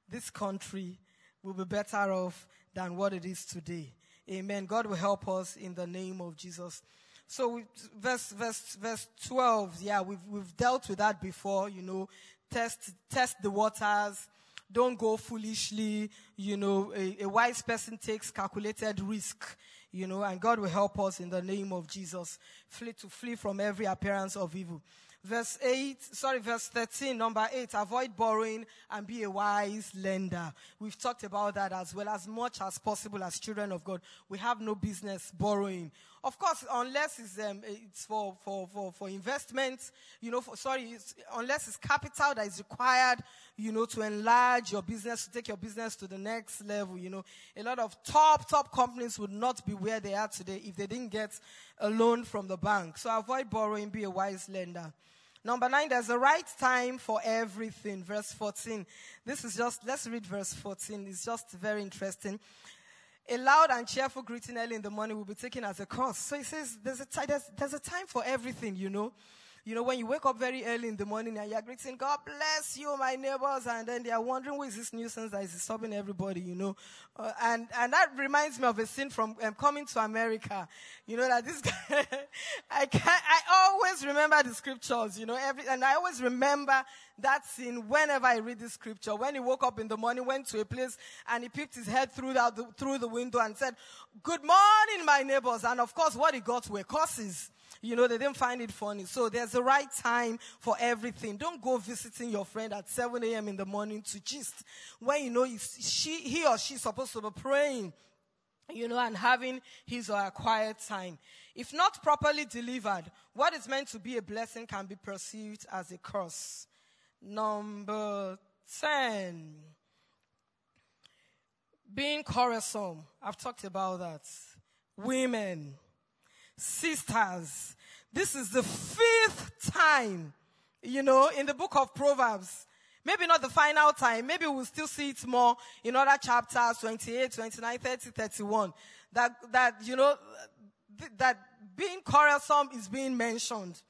this country will be better off than what it is today. Amen. God will help us in the name of Jesus. So verse, verse, verse 12, yeah, we've, we've dealt with that before, you know, test, test the waters, don't go foolishly. You know, a, a wise person takes calculated risk you know, and God will help us in the name of Jesus flee to flee from every appearance of evil. Verse 8, sorry, verse 13, number 8, avoid borrowing and be a wise lender. We've talked about that as well as much as possible as children of God. We have no business borrowing. Of course, unless it's, um, it's for, for, for, for investment, you know, for, sorry, it's, unless it's capital that is required, you know, to enlarge your business, to take your business to the next level, you know. A lot of top, top companies would not be where they are today if they didn't get a loan from the bank. So avoid borrowing, be a wise lender. Number nine, there's a right time for everything. Verse 14. This is just, let's read verse 14. It's just very interesting. A loud and cheerful greeting early in the morning will be taken as a curse. So he says, there's a, t- there's, there's a time for everything, you know. You know, when you wake up very early in the morning and you're greeting, God bless you, my neighbors, and then they are wondering who is this nuisance that is disturbing everybody, you know. Uh, and, and that reminds me of a scene from um, coming to America. You know, that this guy, I can I always remember the scriptures, you know, every, and I always remember that scene whenever I read the scripture. When he woke up in the morning, went to a place, and he peeped his head through the, through the window and said, Good morning, my neighbors. And of course, what he got were curses. You know, they didn't find it funny. So there's a right time for everything. Don't go visiting your friend at 7 a.m. in the morning to gist when you know she, he or she's supposed to be praying you know, and having his or her quiet time. If not properly delivered, what is meant to be a blessing can be perceived as a curse. Number 10. Being quarrelsome. I've talked about that. Women sisters. This is the fifth time, you know, in the book of Proverbs. Maybe not the final time. Maybe we'll still see it more in other chapters, 28, 29, 30, 31. That, that, you know, that being quarrelsome is being mentioned.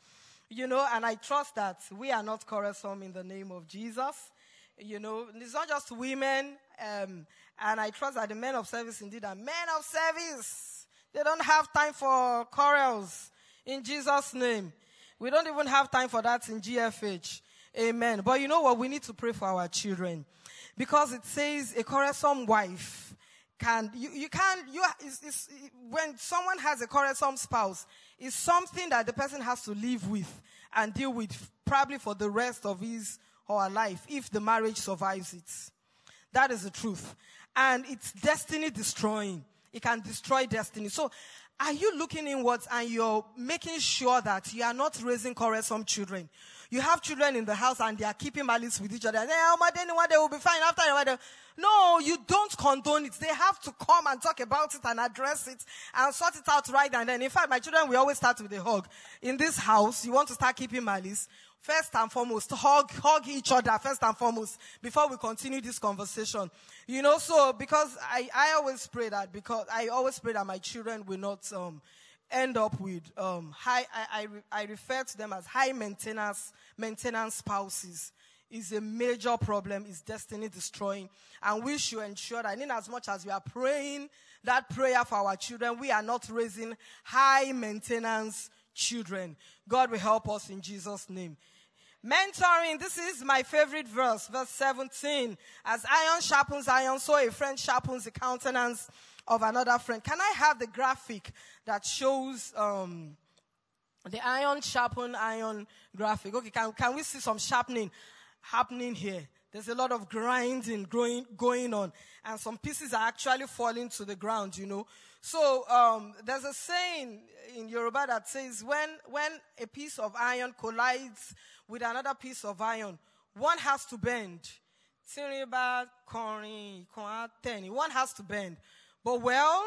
You know, and I trust that we are not quarrelsome in the name of Jesus. You know, it's not just women, um, and I trust that the men of service indeed are men of service they don't have time for quarrels in Jesus' name. We don't even have time for that in GFH. Amen. But you know what? We need to pray for our children. Because it says a quarrelsome wife can, you, you can't, you, it's, it's, when someone has a quarrelsome spouse, it's something that the person has to live with and deal with probably for the rest of his or her life if the marriage survives it. That is the truth. And it's destiny destroying. It can destroy destiny. So, are you looking inwards and you're making sure that you are not raising quarrelsome children? You have children in the house and they are keeping malice with each other. They, one day will be fine after a while. No, you don't condone it. They have to come and talk about it and address it and sort it out right and then. In fact, my children, we always start with a hug. In this house, you want to start keeping malice. First and foremost, hug, hug each other first and foremost before we continue this conversation. You know, so because I, I always pray that because I always pray that my children will not, um, end up with um, high, I, I, I refer to them as high maintenance, maintenance spouses is a major problem, is destiny destroying. And we should ensure that in as much as we are praying that prayer for our children, we are not raising high maintenance children. God will help us in Jesus' name. Mentoring, this is my favorite verse, verse 17. As iron sharpens iron, so a friend sharpens the countenance of another friend. Can I have the graphic that shows um, the iron sharpen iron graphic? Okay, can, can we see some sharpening happening here? There's a lot of grinding going, going on, and some pieces are actually falling to the ground, you know. So um, there's a saying in Yoruba that says when, when a piece of iron collides with another piece of iron, one has to bend. One has to bend. But well,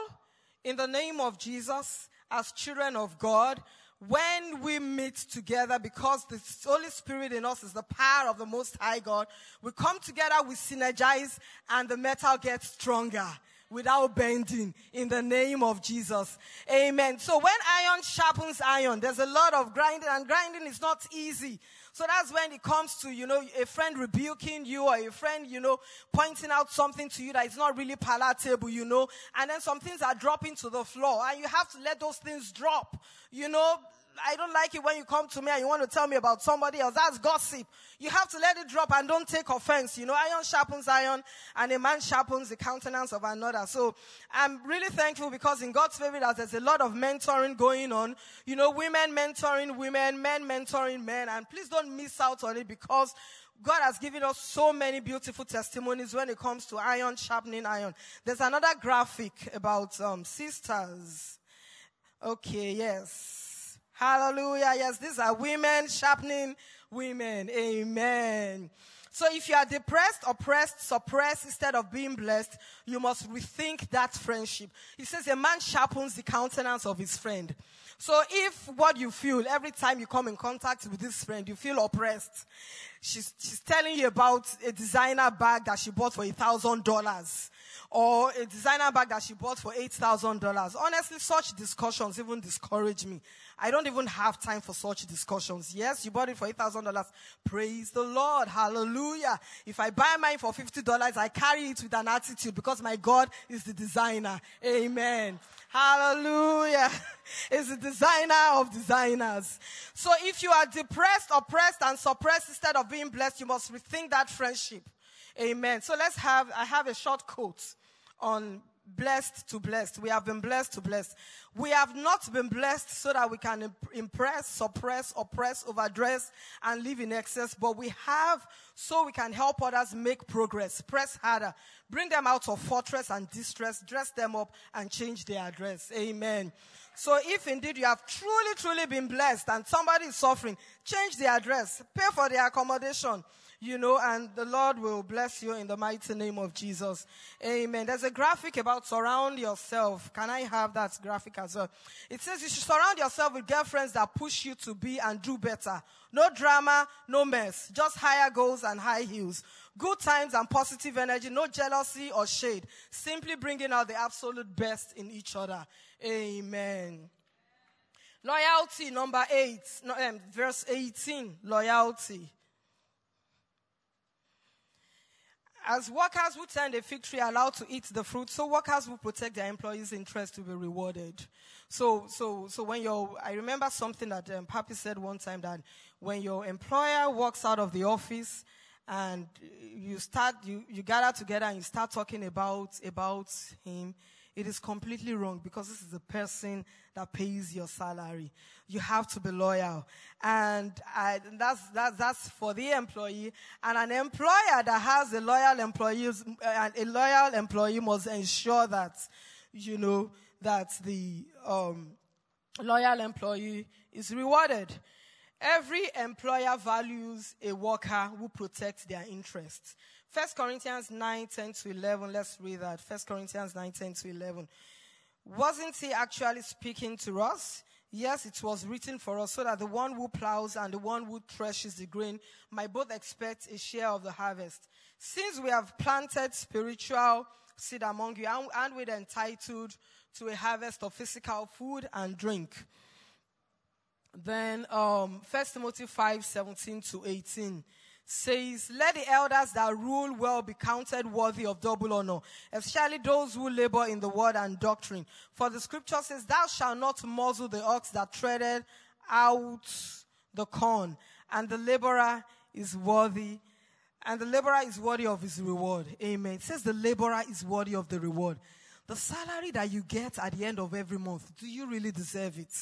in the name of Jesus, as children of God, when we meet together, because the Holy Spirit in us is the power of the Most High God, we come together, we synergize, and the metal gets stronger without bending in the name of Jesus. Amen. So when iron sharpens iron, there's a lot of grinding, and grinding is not easy. So that's when it comes to, you know, a friend rebuking you or a friend, you know, pointing out something to you that is not really palatable, you know, and then some things are dropping to the floor and you have to let those things drop, you know, I don't like it when you come to me and you want to tell me about somebody else. That's gossip. You have to let it drop and don't take offense. You know, iron sharpens iron and a man sharpens the countenance of another. So I'm really thankful because in God's favor there's a lot of mentoring going on. You know, women mentoring women, men mentoring men. And please don't miss out on it because God has given us so many beautiful testimonies when it comes to iron sharpening iron. There's another graphic about um, sisters. Okay, yes. Hallelujah. Yes, these are women sharpening women. Amen. So if you are depressed, oppressed, suppressed instead of being blessed, you must rethink that friendship. He says a man sharpens the countenance of his friend. So if what you feel every time you come in contact with this friend, you feel oppressed, she's, she's telling you about a designer bag that she bought for a thousand dollars or a designer bag that she bought for $8,000. Honestly, such discussions even discourage me. I don't even have time for such discussions. Yes, you bought it for $8,000. Praise the Lord. Hallelujah. If I buy mine for $50, I carry it with an attitude because my God is the designer. Amen. Hallelujah. Is the designer of designers. So if you are depressed, oppressed, and suppressed instead of being blessed, you must rethink that friendship. Amen. So let's have, I have a short quote on blessed to blessed. We have been blessed to blessed. We have not been blessed so that we can impress, suppress, oppress, overdress, and live in excess, but we have so we can help others make progress, press harder, bring them out of fortress and distress, dress them up, and change their address. Amen. So if indeed you have truly, truly been blessed and somebody is suffering, change the address, pay for the accommodation you know, and the Lord will bless you in the mighty name of Jesus. Amen. There's a graphic about surround yourself. Can I have that graphic as well? It says you should surround yourself with girlfriends that push you to be and do better. No drama, no mess. Just higher goals and high heels. Good times and positive energy. No jealousy or shade. Simply bringing out the absolute best in each other. Amen. Loyalty, number eight, no, um, verse 18. Loyalty. As workers who tend a fig tree are allowed to eat the fruit, so workers who protect their employees' interest to be rewarded. So, so, so when your, I remember something that um, Papi said one time that when your employer walks out of the office and you start, you, you gather together and you start talking about, about him, it is completely wrong because this is the person that pays your salary. You have to be loyal. And I, that's, that's, that's for the employee. And an employer that has a loyal employee, uh, a loyal employee must ensure that, you know, that the, um, loyal employee is rewarded. Every employer values a worker who protects their interests. 1 Corinthians 9, 10 to 11. Let's read that. 1 Corinthians 9, 10 to 11. Wasn't he actually speaking to us? Yes, it was written for us so that the one who plows and the one who threshes the grain might both expect a share of the harvest. Since we have planted spiritual seed among you and, we're entitled to a harvest of physical food and drink. Then um, 1 Timothy 5 17 to 18 says, Let the elders that rule well be counted worthy of double honor, especially those who labor in the word and doctrine. For the scripture says, Thou shalt not muzzle the ox that treaded out the corn, and the laborer is worthy. And the laborer is worthy of his reward. Amen. It says the laborer is worthy of the reward. The salary that you get at the end of every month, do you really deserve it?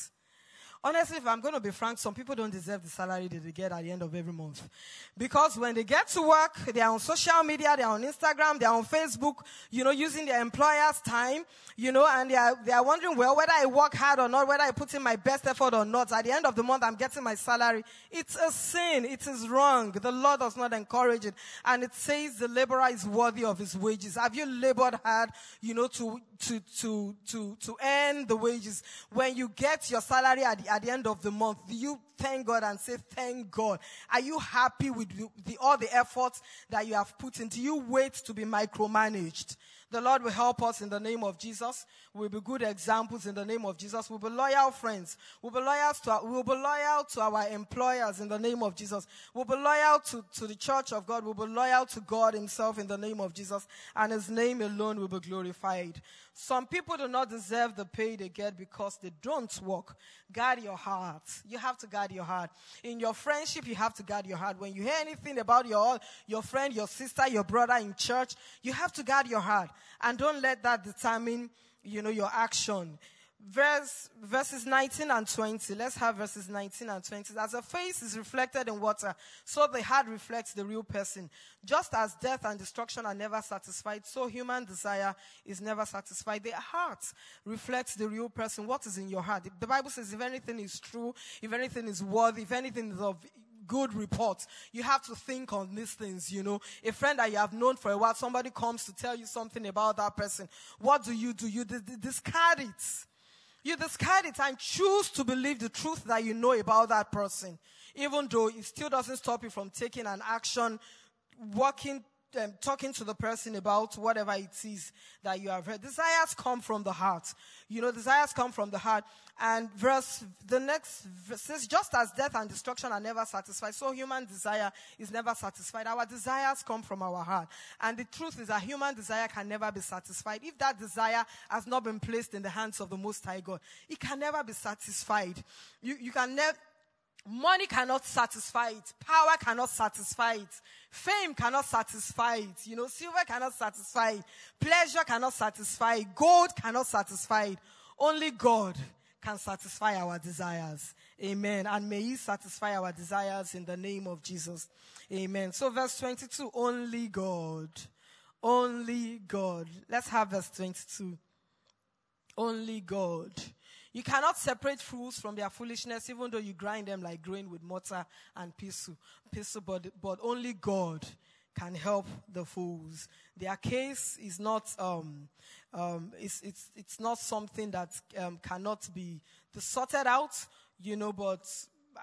Honestly, if I'm going to be frank, some people don't deserve the salary that they get at the end of every month. Because when they get to work, they're on social media, they're on Instagram, they're on Facebook, you know, using their employer's time, you know, and they are, they are wondering, well, whether I work hard or not, whether I put in my best effort or not. At the end of the month, I'm getting my salary. It's a sin. It is wrong. The law does not encourage it. And it says the laborer is worthy of his wages. Have you labored hard, you know, to, to, to, to, to earn the wages? When you get your salary at the, at the end of the month, do you thank God and say, thank God? Are you happy with the, all the efforts that you have put in? Do you wait to be micromanaged? The Lord will help us in the name of Jesus. We'll be good examples in the name of Jesus. We'll be loyal friends. We'll be loyal to our, we'll be loyal to our employers in the name of Jesus. We'll be loyal to, to the church of God. We'll be loyal to God himself in the name of Jesus. And his name alone will be glorified. Some people do not deserve the pay they get because they don't work. Guard your heart. You have to guard your heart. In your friendship, you have to guard your heart. When you hear anything about your, your friend, your sister, your brother in church, you have to guard your heart. And don't let that determine, you know, your action verse, verses 19 and 20. Let's have verses 19 and 20. As a face is reflected in water, so the heart reflects the real person. Just as death and destruction are never satisfied, so human desire is never satisfied. The heart reflects the real person. What is in your heart? The Bible says if anything is true, if anything is worthy, if anything is of good report. You have to think on these things, you know. A friend that you have known for a while, somebody comes to tell you something about that person. What do you do? You discard it. You discard it and choose to believe the truth that you know about that person, even though it still doesn't stop you from taking an action, working um, talking to the person about whatever it is that you have heard. Desires come from the heart. You know, desires come from the heart. And verse, the next verse says, just as death and destruction are never satisfied, so human desire is never satisfied. Our desires come from our heart. And the truth is that human desire can never be satisfied. If that desire has not been placed in the hands of the Most High God, it can never be satisfied. You, you can never, Money cannot satisfy it. Power cannot satisfy it. Fame cannot satisfy it. You know, silver cannot satisfy it. Pleasure cannot satisfy it. Gold cannot satisfy it. Only God can satisfy our desires. Amen. And may He satisfy our desires in the name of Jesus. Amen. So verse 22, only God. Only God. Let's have verse 22. Only God. You cannot separate fools from their foolishness, even though you grind them like grain with mortar and pestle. pestle but, but only God can help the fools. Their case is not, um, um, it's, it's, it's not something that um, cannot be sorted out, you know, but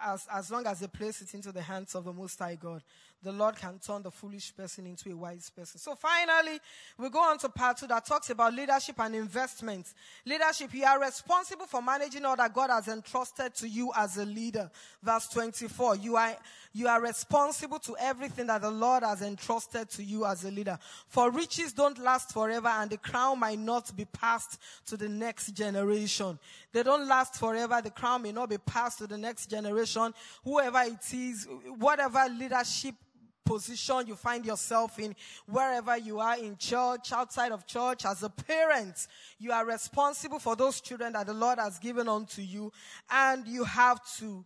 as, as long as they place it into the hands of the Most High God, the Lord can turn the foolish person into a wise person. So finally, we go on to part two that talks about leadership and investment. Leadership, you are responsible for managing all that God has entrusted to you as a leader. Verse 24, you are, you are responsible to everything that the Lord has entrusted to you as a leader. For riches don't last forever and the crown might not be passed to the next generation. They don't last forever. The crown may not be passed to the next generation. Whoever it is, whatever leadership position you find yourself in, wherever you are in church, outside of church, as a parent, you are responsible for those children that the Lord has given unto you, and you have to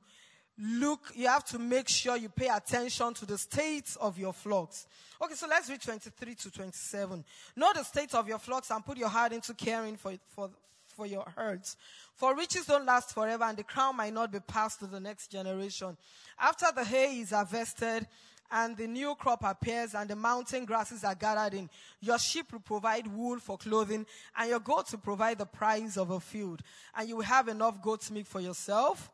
look, you have to make sure you pay attention to the state of your flocks. Okay, so let's read 23 to 27. Know the state of your flocks and put your heart into caring for, for, for your herds. For riches don't last forever and the crown might not be passed to the next generation. After the hay is harvested, and the new crop appears and the mountain grasses are gathered in. Your sheep will provide wool for clothing and your goats will provide the price of a field. And you will have enough goat's milk for yourself,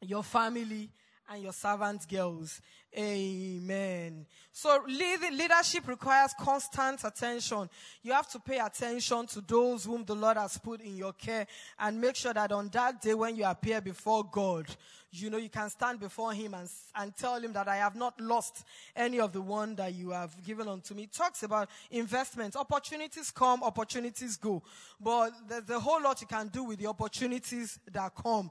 your family, and your servant girls. Amen. So leadership requires constant attention. You have to pay attention to those whom the Lord has put in your care and make sure that on that day when you appear before God, you know, you can stand before him and, and tell him that I have not lost any of the one that you have given unto me. It talks about investment. Opportunities come, opportunities go. But there's a whole lot you can do with the opportunities that come.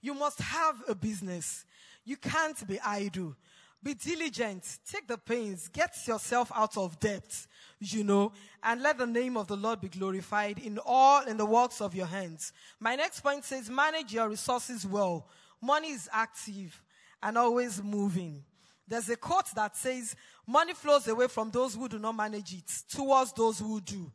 You must have a business. You can't be idle. Be diligent. Take the pains. Get yourself out of debt, you know, and let the name of the Lord be glorified in all in the works of your hands. My next point says manage your resources well. Money is active and always moving. There's a quote that says money flows away from those who do not manage it towards those who do.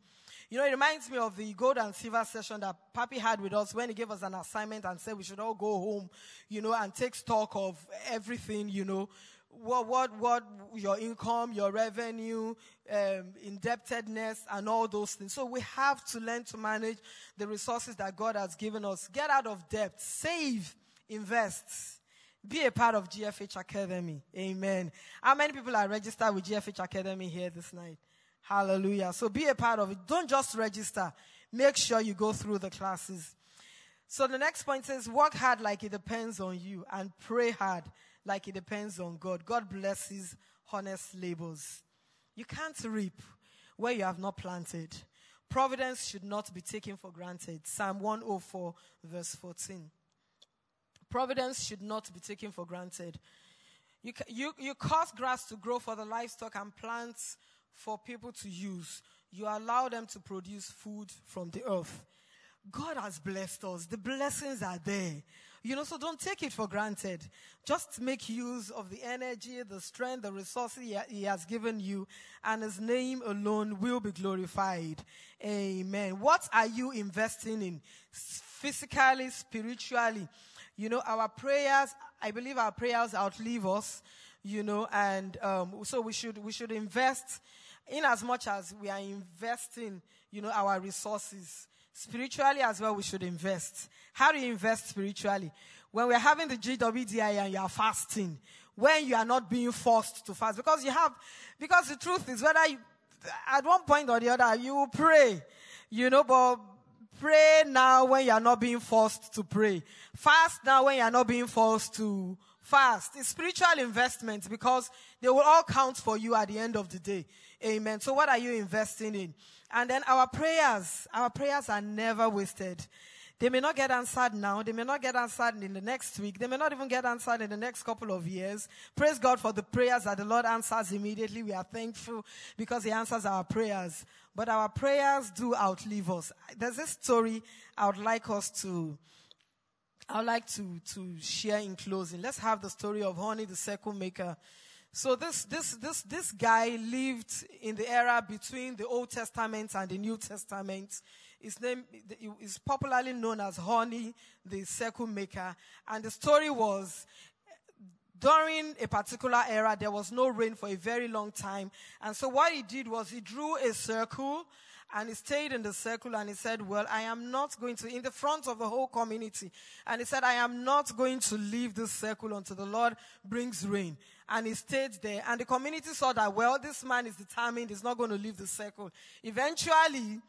You know, it reminds me of the gold and silver session that Papi had with us when he gave us an assignment and said we should all go home, you know, and take stock of everything, you know, what, what, what your income, your revenue, um, indebtedness, and all those things. So we have to learn to manage the resources that God has given us. Get out of debt, save, invest. Be a part of GFH Academy. Amen. How many people are registered with GFH Academy here this night? Hallelujah. So be a part of it. Don't just register. Make sure you go through the classes. So the next point says, work hard like it depends on you and pray hard like it depends on God. God blesses honest labors. You can't reap where you have not planted. Providence should not be taken for granted. Psalm 104, verse 14. Providence should not be taken for granted. You, you, you cause grass to grow for the livestock and plants for people to use. You allow them to produce food from the earth. God has blessed us. The blessings are there. You know, so don't take it for granted. Just make use of the energy, the strength, the resources he, has given you, and his name alone will be glorified. Amen. What are you investing in? Physically, spiritually. You know, our prayers, I believe our prayers outlive us, you know, and um, so we should, we should invest in as much as we are investing, you know, our resources Spiritually as well, we should invest. How do you invest spiritually? When we're having the GWDI and you are fasting, when you are not being forced to fast, because you have, because the truth is whether you, at one point or the other, you will pray, you know, but pray now when you are not being forced to pray. Fast now when you are not being forced to fast. It's spiritual investment because they will all count for you at the end of the day. Amen. So what are you investing in? And then our prayers, our prayers are never wasted. They may not get answered now. They may not get answered in the next week. They may not even get answered in the next couple of years. Praise God for the prayers that the Lord answers immediately. We are thankful because He answers our prayers. But our prayers do outlive us. There's a story I would like us to, I would like to, to share in closing. Let's have the story of Honi, the circle maker. So this, this, this, this guy lived in the era between the Old Testament and the New Testament. His name is popularly known as Honi, the circle maker. And the story was, during a particular era, there was no rain for a very long time. And so what he did was he drew a circle and he stayed in the circle and he said, well, I am not going to, in the front of the whole community. And he said, I am not going to leave this circle until the Lord brings rain. And he stayed there. And the community saw that, well, this man is determined, he's not going to leave the circle. Eventually,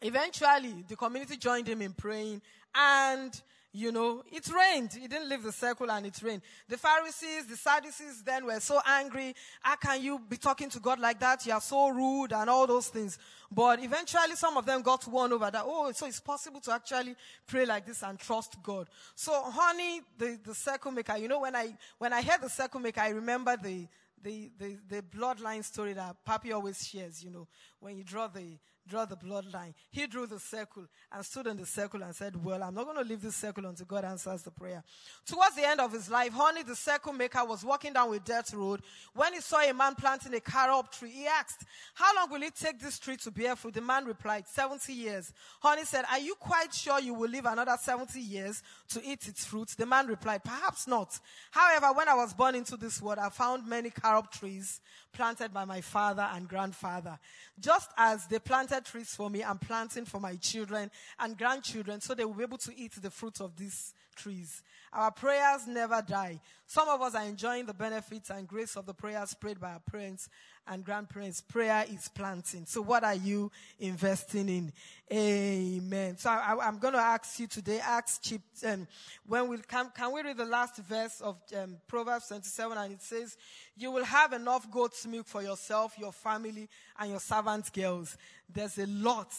eventually, the community joined him in praying and you know, it rained. He didn't leave the circle and it rained. The Pharisees, the Sadducees then were so angry. How can you be talking to God like that? You are so rude and all those things. But eventually some of them got won over that, oh, so it's possible to actually pray like this and trust God. So Honi, the, the circle maker, you know, when I, when I heard the circle maker, I remember the, the, the, the bloodline story that Papi always shares, you know, when you draw the draw the bloodline. He drew the circle and stood in the circle and said, Well, I'm not going to leave this circle until God answers the prayer. Towards the end of his life, Honi, the circle maker, was walking down with Death Road. When he saw a man planting a carob tree, he asked, How long will it take this tree to bear fruit? The man replied, 70 years. Honi said, Are you quite sure you will live another 70 years to eat its fruit? The man replied, Perhaps not. However, when I was born into this world, I found many carob trees planted by my father and grandfather. Just as they planted trees for me, I'm planting for my children and grandchildren so they will be able to eat the fruit of these trees. Our prayers never die. Some of us are enjoying the benefits and grace of the prayers prayed by our parents and grandparents. Prayer is planting. So what are you investing in? Amen. So I, am going to ask you today, ask Chip, um, when we can, can we read the last verse of um, Proverbs 27 and it says, you will have enough goat's milk for yourself, your family, and your servant girls. There's a lot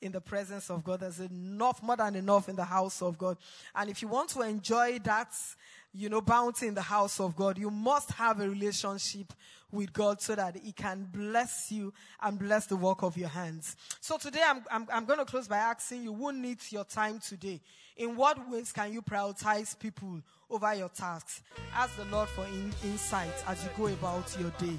in the presence of God. There's enough, more than enough in the house of God. And if you want to enjoy that, you know, bounty in the house of God, you must have a relationship with God so that He can bless you and bless the work of your hands. So today I'm, I'm, I'm going to close by asking you, who needs your time today? In what ways can you prioritize people over your tasks? Ask the Lord for in, insight as you go about your day.